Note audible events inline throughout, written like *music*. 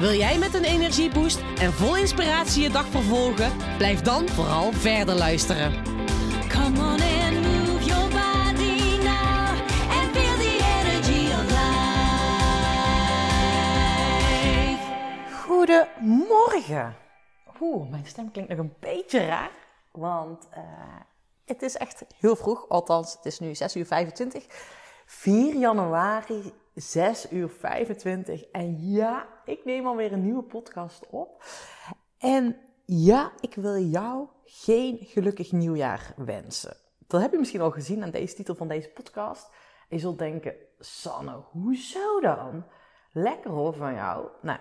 Wil jij met een energieboost en vol inspiratie je dag vervolgen? Blijf dan vooral verder luisteren. Come on and move your body now and feel the energy of life. Goedemorgen. Oeh, mijn stem klinkt nog een beetje raar, want eh, het is echt heel vroeg. Althans, het is nu 6 uur 25. 4 januari, 6 uur 25. En ja, ik neem alweer een nieuwe podcast op. En ja, ik wil jou geen gelukkig nieuwjaar wensen. Dat heb je misschien al gezien aan deze titel van deze podcast. En je zult denken, Sanne, hoezo dan? Lekker hoor van jou. Nou,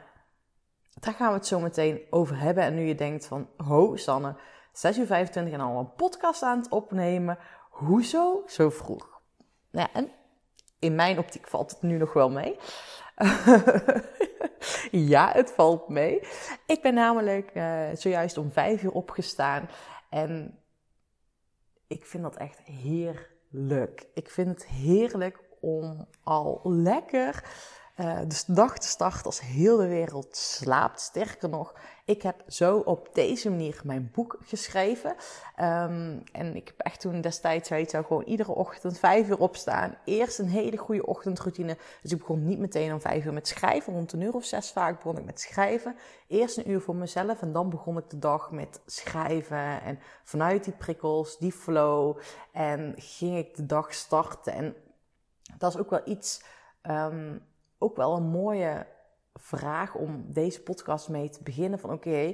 daar gaan we het zo meteen over hebben. En nu je denkt van, ho Sanne, 6 uur 25 en al een podcast aan het opnemen. Hoezo zo vroeg? Nou ja, en in mijn optiek valt het nu nog wel mee. *laughs* ja, het valt mee. Ik ben namelijk eh, zojuist om 5 uur opgestaan. En ik vind dat echt heerlijk. Ik vind het heerlijk om al lekker uh, de dag te starten als heel de wereld slaapt. Sterker nog, ik heb zo op deze manier mijn boek geschreven. Um, en ik heb echt toen destijds, weet je, gewoon iedere ochtend vijf uur opstaan. Eerst een hele goede ochtendroutine. Dus ik begon niet meteen om vijf uur met schrijven. Rond een uur of zes vaak begon ik met schrijven. Eerst een uur voor mezelf en dan begon ik de dag met schrijven. En vanuit die prikkels, die flow. En ging ik de dag starten. En dat is ook wel iets... Um, ook wel een mooie vraag om deze podcast mee te beginnen. Van oké,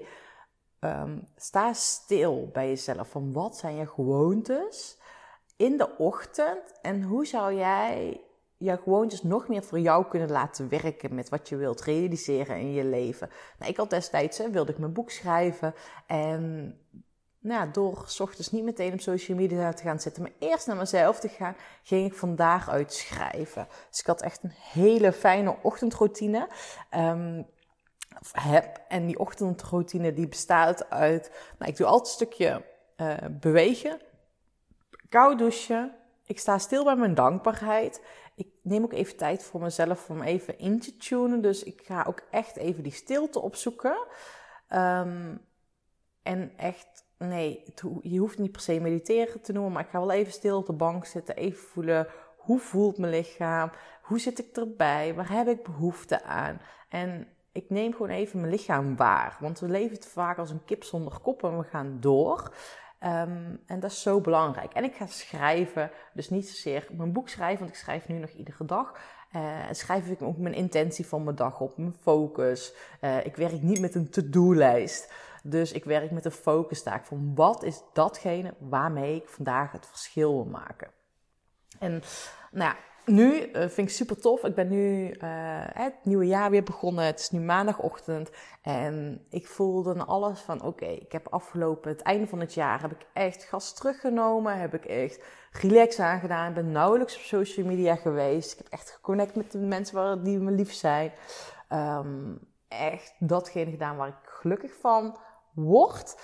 um, sta stil bij jezelf. Van wat zijn je gewoontes in de ochtend? En hoe zou jij je gewoontes nog meer voor jou kunnen laten werken met wat je wilt realiseren in je leven? Nou, ik had destijds, hè, wilde ik mijn boek schrijven en nou door s ochtends niet meteen op social media te gaan zitten, maar eerst naar mezelf te gaan, ging ik vandaag uit schrijven. Dus ik had echt een hele fijne ochtendroutine. Um, heb. En die ochtendroutine die bestaat uit, nou, ik doe altijd een stukje uh, bewegen, koud douchen, ik sta stil bij mijn dankbaarheid. Ik neem ook even tijd voor mezelf om even in te tunen. Dus ik ga ook echt even die stilte opzoeken. Um, en echt nee, je hoeft niet per se mediteren te noemen, maar ik ga wel even stil op de bank zitten, even voelen hoe voelt mijn lichaam, hoe zit ik erbij, waar heb ik behoefte aan. En ik neem gewoon even mijn lichaam waar, want we leven te vaak als een kip zonder kop en we gaan door. Um, en dat is zo belangrijk. En ik ga schrijven, dus niet zozeer mijn boek schrijven, want ik schrijf nu nog iedere dag. Uh, schrijf ik ook mijn intentie van mijn dag op, mijn focus. Uh, ik werk niet met een to-do-lijst. Dus ik werk met een focustaak van wat is datgene waarmee ik vandaag het verschil wil maken. En nou ja, nu uh, vind ik super tof. Ik ben nu uh, het nieuwe jaar weer begonnen. Het is nu maandagochtend. En ik voelde alles van oké, ik heb afgelopen het einde van het jaar heb ik echt gas teruggenomen. Heb ik echt relax aangedaan. Ik ben nauwelijks op social media geweest. Ik heb echt geconnect met de mensen die me lief zijn. Um, echt datgene gedaan waar ik gelukkig van wordt.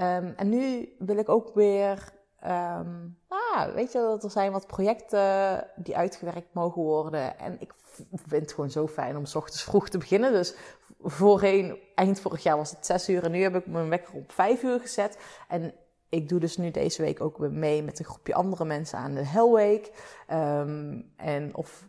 Um, en nu wil ik ook weer, ah, weet je, dat er zijn wat projecten die uitgewerkt mogen worden. En ik vind het gewoon zo fijn om s ochtends vroeg te beginnen. Dus voorheen, eind vorig jaar was het zes uur en nu heb ik mijn wekker op vijf uur gezet. En ik doe dus nu deze week ook weer mee met een groepje andere mensen aan de Hell Week. Um, en of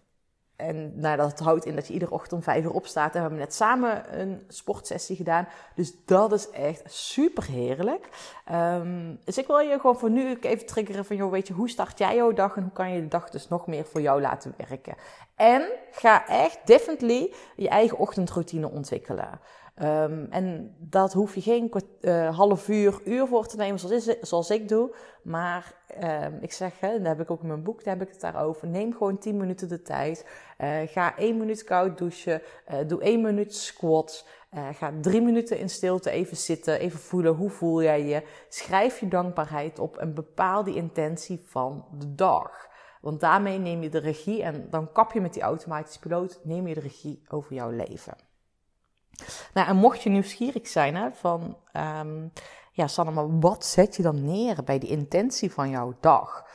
en nou, dat houdt in dat je iedere ochtend om vijf uur opstaat. En we hebben net samen een sportsessie gedaan. Dus dat is echt super heerlijk. Um, dus ik wil je gewoon voor nu even triggeren van, joh, weet je, hoe start jij jouw dag en hoe kan je de dag dus nog meer voor jou laten werken? En ga echt definitely je eigen ochtendroutine ontwikkelen. Ehm, en dat hoef je geen eh, half uur, uur voor te nemen zoals, is- zoals ik doe. Maar ehm, ik zeg, hè, daar heb ik ook in mijn boek, daar heb ik het daarover. Neem gewoon 10 minuten de tijd. Eh, ga 1 minuut koud douchen. Eh, doe 1 minuut squats. Ga 3 minuten in stilte even zitten. Even voelen, hoe voel jij je? Schrijf je dankbaarheid op en bepaal die intentie van de dag. Want daarmee neem je de regie en dan kap je met die automatische piloot, neem je de regie over jouw leven. Nou, en mocht je nieuwsgierig zijn hè, van, ehm, ja Sanne, maar wat zet je dan neer bij die intentie van jouw dag?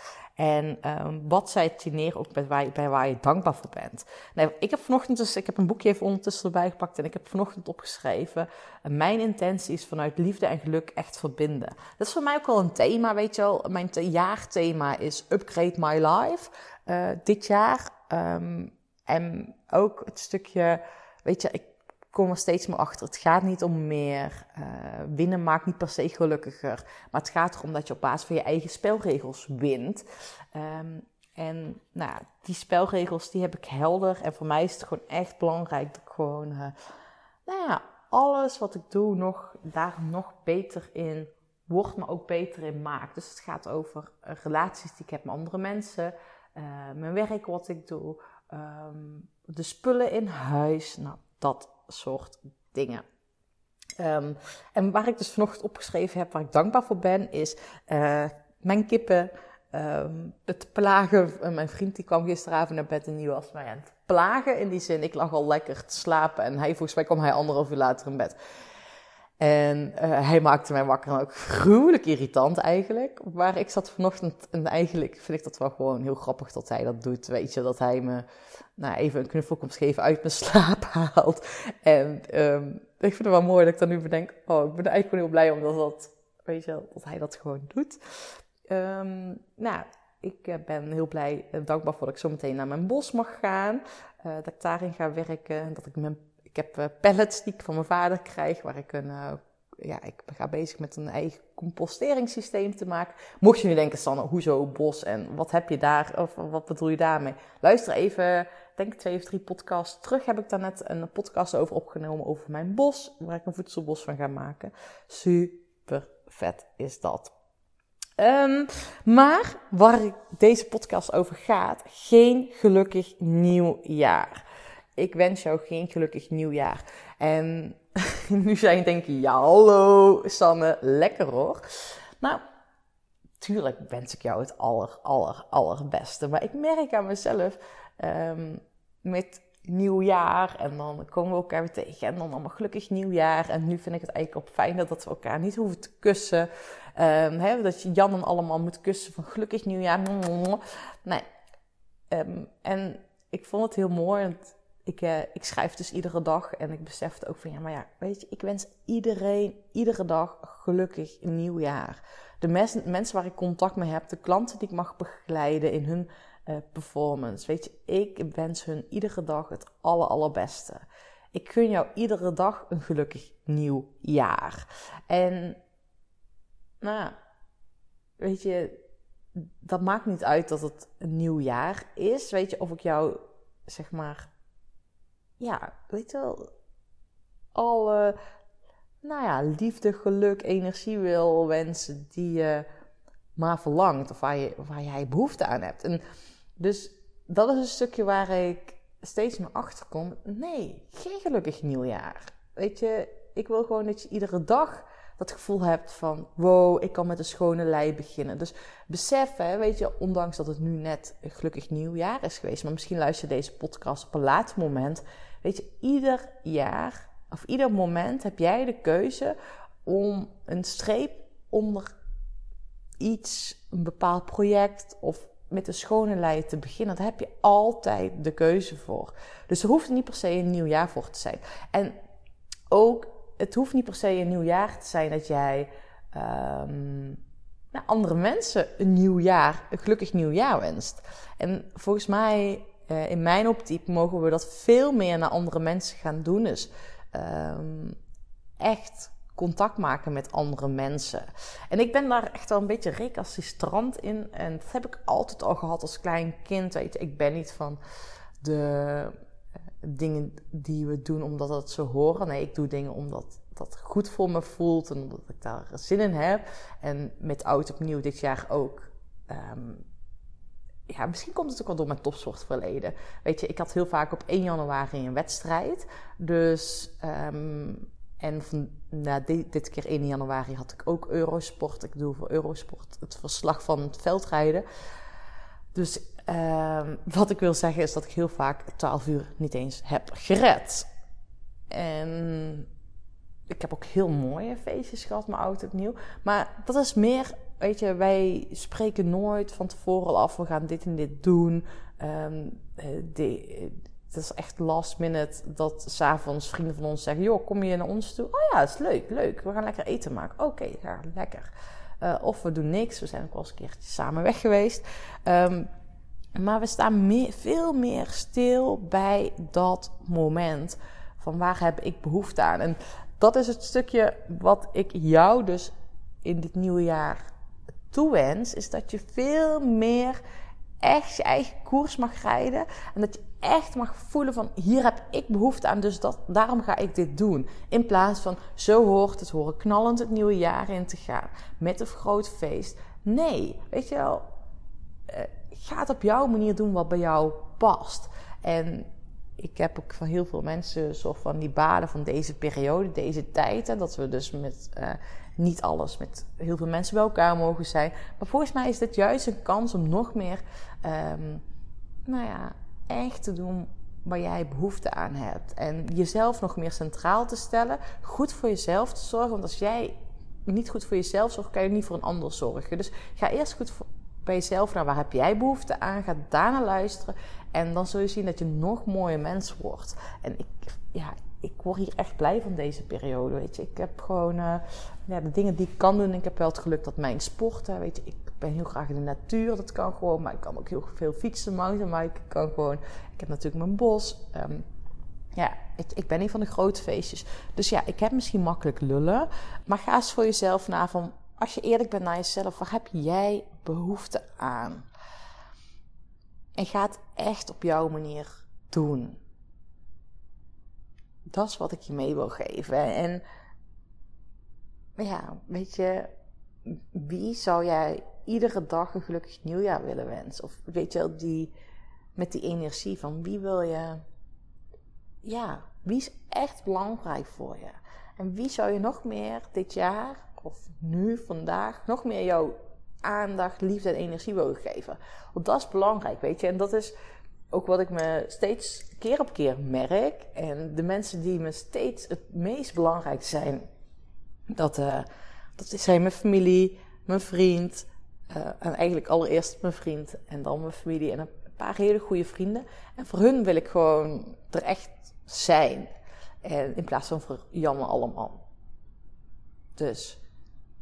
En ehm, wat zet je neer ook bij waar, bij waar je dankbaar voor bent? Nou, ik heb vanochtend dus, ik heb een boekje even ondertussen erbij gepakt en ik heb vanochtend opgeschreven. eh, mijn intentie is vanuit liefde en geluk echt verbinden. Dat is voor mij ook wel een thema, weet je wel. Mijn jaarthema is Upgrade My Life eh, dit jaar. Ehm, en ook het stukje, weet je, ik kom er steeds meer achter. Het gaat niet om meer. eh, winnen maakt niet per se gelukkiger. Maar het gaat erom dat je op basis van je eigen spelregels wint. Ehm, en nou, die spelregels die heb ik helder. En voor mij is het gewoon echt belangrijk dat ik gewoon, eh, nou ja, alles wat ik doe nog, daar nog beter in word, maar ook beter in maak. Dus het gaat over relaties die ik heb met andere mensen, eh, mijn werk wat ik doe, ehm, de spullen in huis, nou dat soort dingen. Ehm, en waar ik dus vanochtend opgeschreven heb, waar ik dankbaar voor ben, is eh, mijn kippen, ehm, het plagen. Eh, mijn vriend die kwam gisteravond naar bed en die was mij aan het plagen. In die zin, ik lag al lekker te slapen en hij, volgens mij kwam hij anderhalf uur later in bed. En eh, hij maakte mij wakker en ook gruwelijk irritant eigenlijk. Maar ik zat vanochtend en eigenlijk vind ik dat wel gewoon heel grappig dat hij dat doet. Weet je, dat hij me nou, even een knuffel komt geven uit mijn slaap *laughs* haalt. En ehm, ik vind het wel mooi dat ik dan nu bedenk, oh, ik ben eigenlijk gewoon heel blij omdat dat, weet je, dat hij dat gewoon doet. Ehm, nou, ik eh, ben heel blij en dankbaar voor dat ik zo meteen naar mijn bos mag gaan. eh, dat ik daarin ga werken. Dat ik mijn, ik heb eh, pallets die ik van mijn vader krijg, waar ik een, eh, ja, ik ga bezig met een eigen composteringssysteem te maken. Mocht je nu denken, Sanne, hoezo bos en wat heb je daar, of wat bedoel je daarmee? Luister even, denk twee of drie podcasts terug heb ik daar net een podcast over opgenomen over mijn bos, waar ik een voedselbos van ga maken. Super vet is dat. Ehm, maar waar deze podcast over gaat, geen gelukkig nieuwjaar. Ik wens jou geen gelukkig nieuwjaar. En *laughs* nu zijn je denken, ja hallo Sanne, lekker hoor. Nou, tuurlijk wens ik jou het aller, aller, allerbeste. Maar ik merk aan mezelf, ehm, met nieuwjaar en dan komen we elkaar weer tegen en dan allemaal gelukkig nieuwjaar. En nu vind ik het eigenlijk op fijn dat we elkaar niet hoeven te kussen. Ehm, dat je Jan en allemaal moet kussen van gelukkig nieuwjaar. Nee. Ehm, en ik vond het heel mooi. Ik, eh, ik schrijf dus iedere dag. En ik besefte ook van ja, maar ja, weet je, ik wens iedereen iedere dag gelukkig nieuwjaar. De mes- mensen waar ik contact mee heb, de klanten die ik mag begeleiden in hun eh, performance. Weet je, ik wens hun iedere dag het aller, allerbeste. Ik gun jou iedere dag een gelukkig nieuw jaar. En nou ja, weet je, dat maakt niet uit dat het een nieuw jaar is. Weet je, of ik jou, zeg maar, ja, weet je wel, alle, nou ja, liefde, geluk, energie wil wensen die je maar verlangt. Of waar, je, waar jij behoefte aan hebt. En dus dat is een stukje waar ik steeds meer achter kom. Nee, geen gelukkig nieuwjaar. Weet je, ik wil gewoon dat je iedere dag dat gevoel hebt van... wow, ik kan met een schone lei beginnen. Dus besef, weet je, ondanks dat het nu net een gelukkig nieuwjaar is geweest... maar misschien luister je deze podcast op een later moment... weet je, ieder jaar of ieder moment heb jij de keuze... om een streep onder iets, een bepaald project... of met een schone lei te beginnen, daar heb je altijd de keuze voor. Dus er hoeft niet per se een nieuw jaar voor te zijn. En ook, het hoeft niet per se een nieuw jaar te zijn dat jij nou, andere mensen een nieuw jaar, een gelukkig nieuw jaar wenst. En volgens mij, eh, in mijn optiek, mogen we dat veel meer naar andere mensen gaan doen. Dus ehm, echt contact maken met andere mensen. En ik ben daar echt wel een beetje recalcitrant in. En dat heb ik altijd al gehad als klein kind. Weet je, ik ben niet van de dingen die we doen omdat het zo horen. Nee, ik doe dingen omdat dat goed voor me voelt en omdat ik daar zin in heb. En met oud opnieuw dit jaar ook. Ehm, ja, misschien komt het ook wel door mijn topsportverleden. Weet je, ik had heel vaak op 1 januari een wedstrijd. Dus, ehm, en van, nou, dit, dit keer 1 januari had ik ook Eurosport. Ik doe voor Eurosport het verslag van het veldrijden. Dus ehm, wat ik wil zeggen is dat ik heel vaak 12 uur niet eens heb gered. En ik heb ook heel mooie feestjes gehad, mijn oud opnieuw. Maar dat is meer, weet je, wij spreken nooit van tevoren al af, we gaan dit en dit doen. Ehm, eh, de, het is echt last minute dat s'avonds vrienden van ons zeggen: Joh, kom je naar ons toe? Oh ja, is leuk, leuk. We gaan lekker eten maken. Oké, lekker. Uh, of we doen niks. We zijn ook wel eens een keertje samen weg geweest. Um, maar we staan veel meer stil bij dat moment. Van waar heb ik behoefte aan? En dat is het stukje wat ik jou dus in dit nieuwe jaar toewens. Is dat je veel meer echt je eigen koers mag rijden. En dat je echt mag voelen van hier heb ik behoefte aan, dus dat, daarom ga ik dit doen. In plaats van zo hoort het horen, knallend het nieuwe jaar in te gaan. Met een groot feest. Nee, weet je wel, uh, ga het op jouw manier doen wat bij jou past. En ik heb ook van heel veel mensen zo van die baden van deze periode, deze tijd. Dat we dus met uh, niet alles met heel veel mensen bij elkaar mogen zijn. Maar volgens mij is dit juist een kans om nog meer, um, nou ja, echt te doen waar jij behoefte aan hebt. En jezelf nog meer centraal te stellen. Goed voor jezelf te zorgen. Want als jij niet goed voor jezelf zorgt, kan je niet voor een ander zorgen. Dus ga eerst goed voor, bij jezelf naar waar heb jij behoefte aan. Ga daarna luisteren. En dan zul je zien dat je nog mooier mens wordt. En ik, ja, ik word hier echt blij van deze periode. Weet je, ik heb gewoon uh, ja, de dingen die ik kan doen. Ik heb wel het geluk dat mijn sporten, weet je, ik ben heel graag in de natuur. Dat kan gewoon, maar ik kan ook heel veel fietsen, mountainbiken. Ik kan gewoon. Ik heb natuurlijk mijn bos. Um, ja, ik, ik, ben niet van de grote feestjes. Dus ja, ik heb misschien makkelijk lullen. Maar ga eens voor jezelf na van, als je eerlijk bent naar jezelf, waar heb jij behoefte aan? En ga het echt op jouw manier doen. Dat is wat ik je mee wil geven. En ja, weet je, wie zou jij iedere dag een gelukkig nieuwjaar willen wensen? Of weet je die, met die energie van wie wil je, ja, wie is echt belangrijk voor je? En wie zou je nog meer dit jaar, of nu, vandaag, nog meer jouw aandacht, liefde en energie willen geven? Want dat is belangrijk, weet je. En dat is ook wat ik me steeds keer op keer merk. En de mensen die me steeds het meest belangrijk zijn, dat, uh, dat zijn mijn familie, mijn vriend. Uh, en eigenlijk allereerst mijn vriend en dan mijn familie en een paar hele goede vrienden. En voor hun wil ik gewoon er echt zijn. En in plaats van voor jammer allemaal. Dus,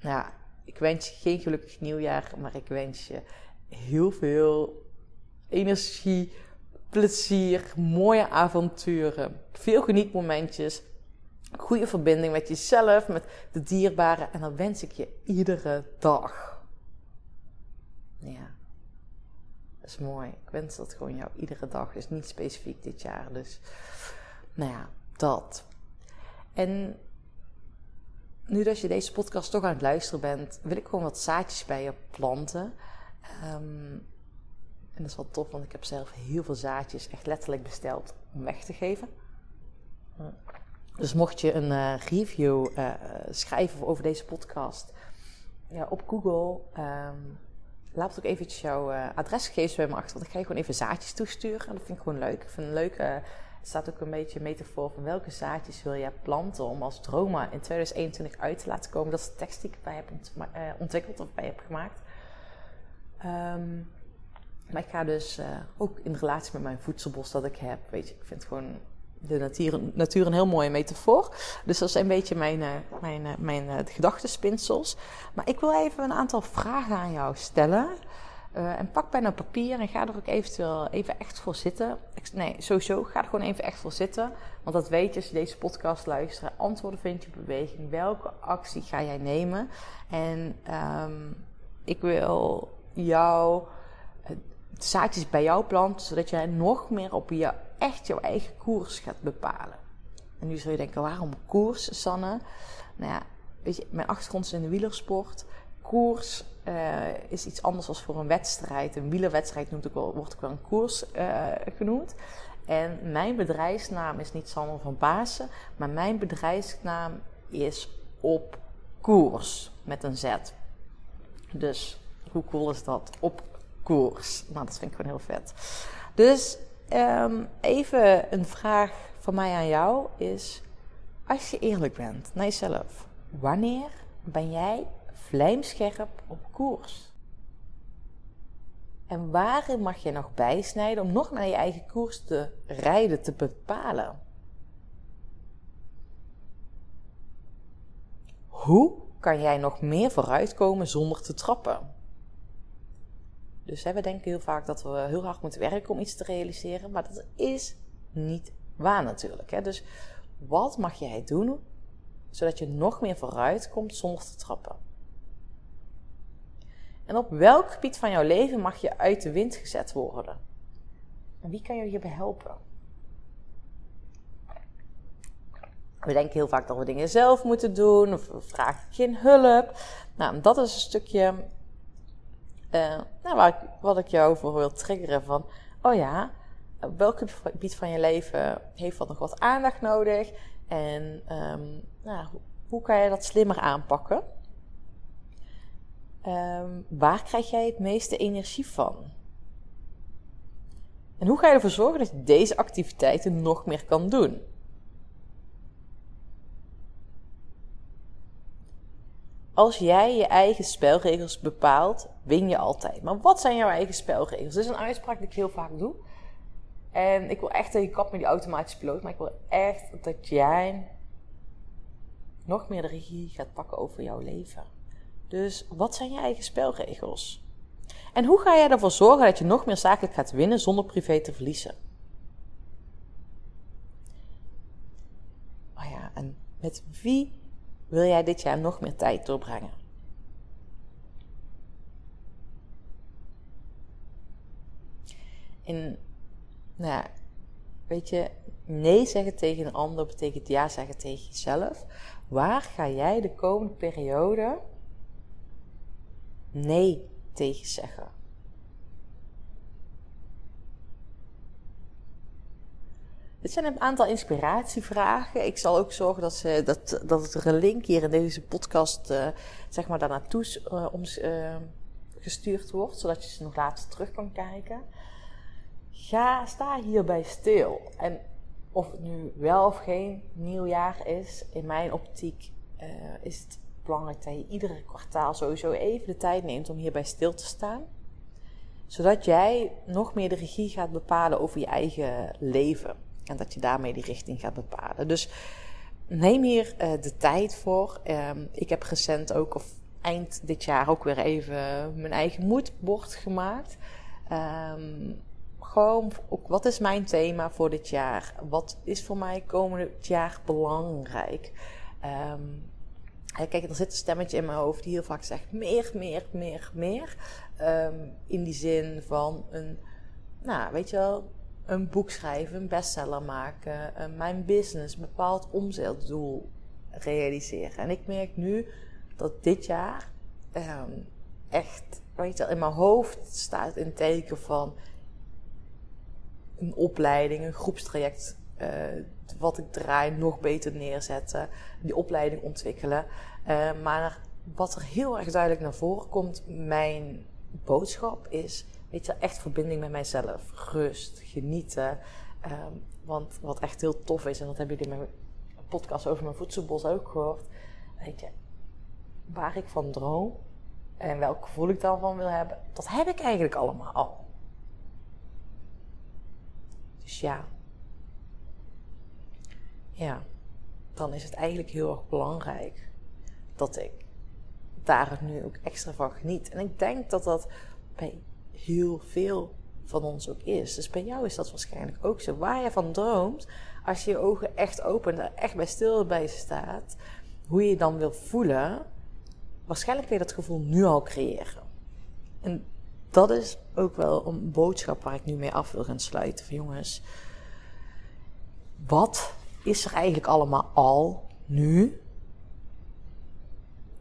nou ja, ik wens je geen gelukkig nieuwjaar, maar ik wens je heel veel energie, plezier, mooie avonturen, veel genietmomentjes, goede verbinding met jezelf, met de dierbaren. En dat wens ik je iedere dag. Ja, dat is mooi. Ik wens dat gewoon jou iedere dag. is niet specifiek dit jaar. Dus, nou ja, dat. En nu dat je deze podcast toch aan het luisteren bent, wil ik gewoon wat zaadjes bij je planten. Um, en dat is wel tof, want ik heb zelf heel veel zaadjes echt letterlijk besteld om weg te geven. Dus mocht je een uh, review uh, schrijven over deze podcast ja, op Google, um, laat ook eventjes jouw uh, adresgegevens bij me achter. Want ik ga je gewoon even zaadjes toesturen. En dat vind ik gewoon leuk. Ik vind het leuk. staat ook een beetje een metafoor van welke zaadjes wil jij planten om als droma in 2021 uit te laten komen. Dat is de tekst die ik bij heb ontwikkeld of bij heb gemaakt. Um, maar ik ga dus uh, ook in relatie met mijn voedselbos dat ik heb. Weet je, ik vind gewoon de natuur, natuur een heel mooie metafoor. Dus dat is een beetje mijn, uh, mijn, uh, mijn gedachtenspinsels. Maar ik wil even een aantal vragen aan jou stellen. en pak bijna papier en ga er ook eventueel even echt voor zitten. Nee, sowieso, ga er gewoon even echt voor zitten. Want dat weet je als je deze podcast luistert. Antwoorden vind je beweging. Welke actie ga jij nemen? En um, ik wil jou zaadjes bij jou plant, zodat jij nog meer op je, echt jouw eigen koers gaat bepalen. En nu zul je denken, waarom koers, Sanne? Nou ja, weet je, mijn achtergrond is in de wielersport. Koers eh, is iets anders dan voor een wedstrijd. Een wielerwedstrijd noemt ook wordt ook wel een koers eh, genoemd. En mijn bedrijfsnaam is niet Sanne van Pasen, maar mijn bedrijfsnaam is op koers met een Z. Dus hoe cool is dat? Op koers. Nou, dat vind ik gewoon heel vet. Dus ehm, even een vraag van mij aan jou is: als je eerlijk bent naar jezelf, wanneer ben jij vlijmscherp op koers? En waarin mag je nog bijsnijden om nog naar je eigen koers te rijden, te bepalen? Hoe kan jij nog meer vooruitkomen zonder te trappen? Dus we denken heel vaak dat we heel hard moeten werken om iets te realiseren, maar dat is niet waar natuurlijk. Hè? Dus wat mag jij doen zodat je nog meer vooruitkomt zonder te trappen? En op welk gebied van jouw leven mag je uit de wind gezet worden? En wie kan je hierbij helpen? We denken heel vaak dat we dingen zelf moeten doen, of we vragen geen hulp. Nou, dat is een stukje uh, nou, ik, wat ik jou voor wil triggeren van, oh ja, welk gebied van je leven heeft wat nog wat aandacht nodig? En um, nou, hoe kan je dat slimmer aanpakken? Um, waar krijg jij het meeste energie van? En hoe ga je ervoor zorgen dat je deze activiteiten nog meer kan doen? Als jij je eigen spelregels bepaalt, win je altijd. Maar wat zijn jouw eigen spelregels? Dat is een uitspraak die ik heel vaak doe. En ik wil echt dat je kap met die automatische piloot. Maar ik wil echt dat jij nog meer de regie gaat pakken over jouw leven. Dus wat zijn je eigen spelregels? En hoe ga jij ervoor zorgen dat je nog meer zakelijk gaat winnen zonder privé te verliezen? Oh ja, en met wie wil jij dit jaar nog meer tijd doorbrengen? En, nou ja, weet je, nee zeggen tegen een ander betekent ja zeggen tegen jezelf. Waar ga jij de komende periode nee tegen zeggen? Dit zijn een aantal inspiratievragen. Ik zal ook zorgen dat, ze, dat, dat er een link hier in deze podcast uh, zeg maar daar naartoe om, uh, gestuurd wordt, zodat je ze nog later terug kan kijken. Ga, sta hierbij stil. En of het nu wel of geen nieuwjaar is, in mijn optiek is het belangrijk dat je iedere kwartaal sowieso even de tijd neemt om hierbij stil te staan. Zodat jij nog meer de regie gaat bepalen over je eigen leven. En dat je daarmee die richting gaat bepalen. Dus neem hier uh, de tijd voor. Um, ik heb recent ook, of eind dit jaar, ook weer even mijn eigen moedbord gemaakt. Um, gewoon, ook, wat is mijn thema voor dit jaar? Wat is voor mij komend jaar belangrijk? Um, kijk, er zit een stemmetje in mijn hoofd die heel vaak zegt: meer, meer, meer, meer. In die zin van een, nou, weet je wel, een boek schrijven, een bestseller maken, uh, mijn business, een bepaald omzetdoel realiseren. En ik merk nu dat dit jaar um, echt, weet je wel, in mijn hoofd staat in teken van een opleiding, een groepstraject, uh, wat ik draai, nog beter neerzetten, die opleiding ontwikkelen. Uh, maar wat er heel erg duidelijk naar voren komt, mijn boodschap is weet je, echt verbinding met mijzelf. Rust, genieten. Um, want wat echt heel tof is, en dat hebben jullie in mijn podcast over mijn voedselbos ook gehoord. Weet je, waar ik van droom en welk gevoel ik dan van wil hebben, dat heb ik eigenlijk allemaal al. Dus ja. Ja, dan is het eigenlijk heel erg belangrijk dat ik daar nu ook extra van geniet. En ik denk dat dat bij heel veel van ons ook is. Dus bij jou is dat waarschijnlijk ook zo. Waar je van droomt, als je je ogen echt open en echt bij stil bij staat, hoe je je dan wil voelen, waarschijnlijk kun je dat gevoel nu al creëren. En dat is ook wel een boodschap waar ik nu mee af wil gaan sluiten. Van jongens, wat is er eigenlijk allemaal al nu?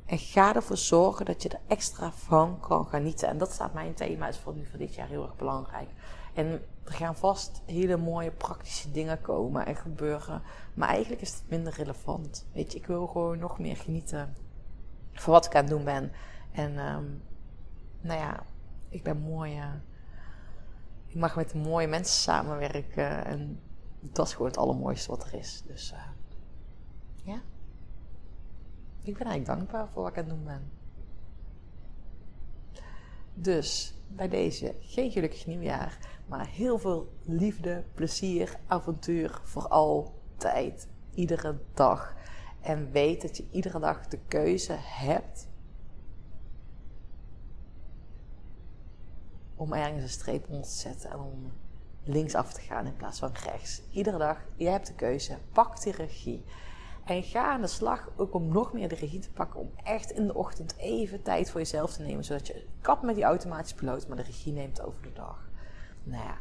En ga ervoor zorgen dat je er extra van kan genieten. En dat staat mijn thema, is voor nu voor dit jaar heel erg belangrijk. En er gaan vast hele mooie praktische dingen komen en gebeuren. Maar eigenlijk is het minder relevant. Weet je, ik wil gewoon nog meer genieten van wat ik aan het doen ben. En ehm, nou ja, ik ben mooi. eh, ik mag met mooie mensen samenwerken. En dat is gewoon het allermooiste wat er is. Dus eh, ja. Ik ben eigenlijk dankbaar voor wat ik aan het doen ben. Dus bij deze geen gelukkig nieuwjaar, maar heel veel liefde, plezier, avontuur voor altijd, iedere dag. En weet dat je iedere dag de keuze hebt om ergens een streep onder te zetten en om links af te gaan in plaats van rechts. Iedere dag, je hebt de keuze, pak die regie. En ga aan de slag ook om nog meer de regie te pakken. Om echt in de ochtend even tijd voor jezelf te nemen. Zodat je kapt met die automatische piloot, maar de regie neemt over de dag. Nou ja,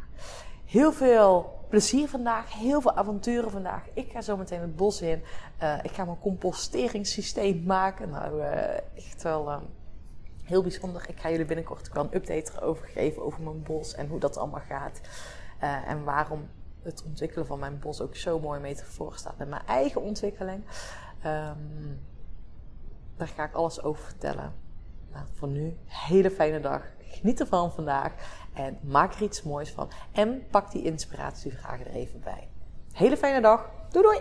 heel veel plezier vandaag. Heel veel avonturen vandaag. Ik ga zo meteen het bos in. Eh, ik ga mijn composteringssysteem maken. Nou, eh, echt wel eh, heel bijzonder. Ik ga jullie binnenkort wel een update erover geven. Over mijn bos en hoe dat allemaal gaat. Eh, en waarom het ontwikkelen van mijn bos ook zo mooi metafoor staat met mijn eigen ontwikkeling. Ehm, daar ga ik alles over vertellen. Nou, voor nu, hele fijne dag. Geniet ervan vandaag en maak er iets moois van. En pak die inspiratievragen er even bij. Hele fijne dag. Doei doei!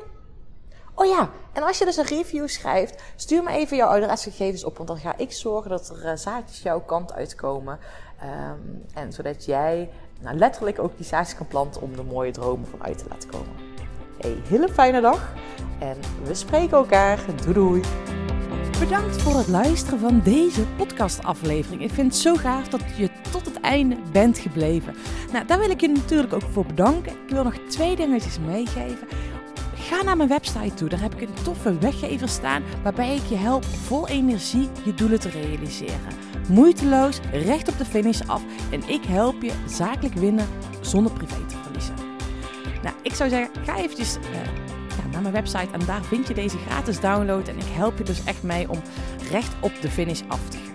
Oh ja, en als je dus een review schrijft, stuur me even jouw adresgegevens op. Want dan ga ik zorgen dat er eh, zaadjes jouw kant uitkomen. Ehm, en zodat jij nou, letterlijk ook die zaadjes kan planten om de mooie dromen van uit te laten komen. Hey, hele fijne dag. En we spreken elkaar. Doei doei. Bedankt voor het luisteren van deze podcastaflevering. Ik vind het zo gaaf dat je tot het einde bent gebleven. Nou, daar wil ik je natuurlijk ook voor bedanken. Ik wil nog twee dingetjes meegeven. Ga naar mijn website toe. Daar heb ik een toffe weggever staan waarbij ik je help vol energie je doelen te realiseren. Moeiteloos, recht op de finish af en ik help je zakelijk winnen zonder privé te verliezen. Nou, ik zou zeggen, ga eventjes eh, naar mijn website en daar vind je deze gratis download. En ik help je dus echt mee om recht op de finish af te gaan.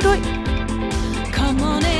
Doei doei! Come on and move